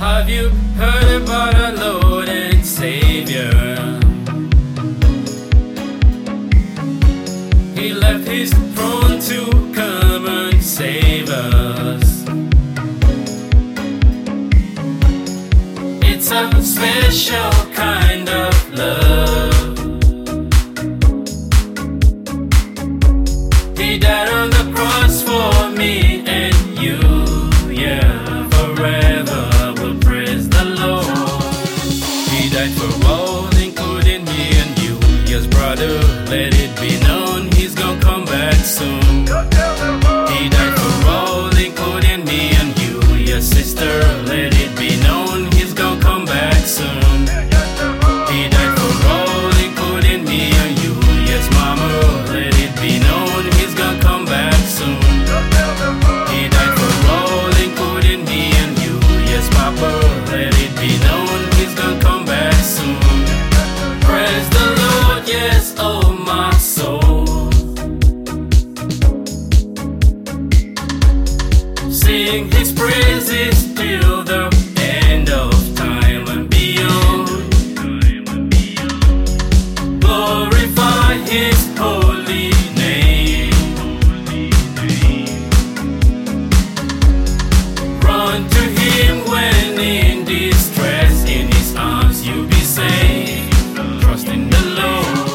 Have you heard about our Lord and Savior? He left his throne to come and save us. It's a special kind of love. me that I'm sing his praises till the end of time and beyond. Glorify his holy name. Run to him when in distress, in his arms you'll be saved. Trust in the Lord.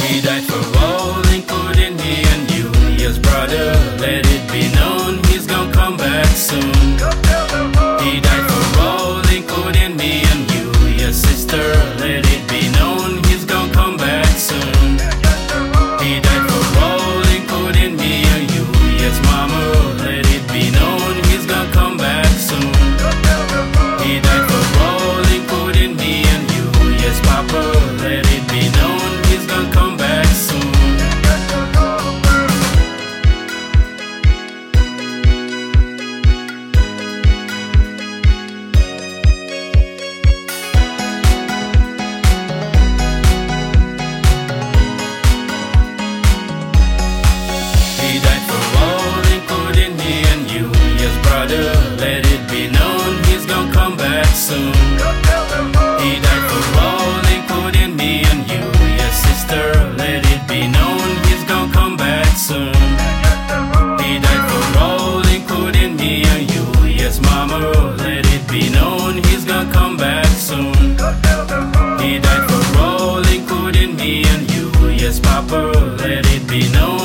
We died for all. soon. Be known, he's gonna come back soon. He died for all, including me and you. Yes, Papa, let it be known.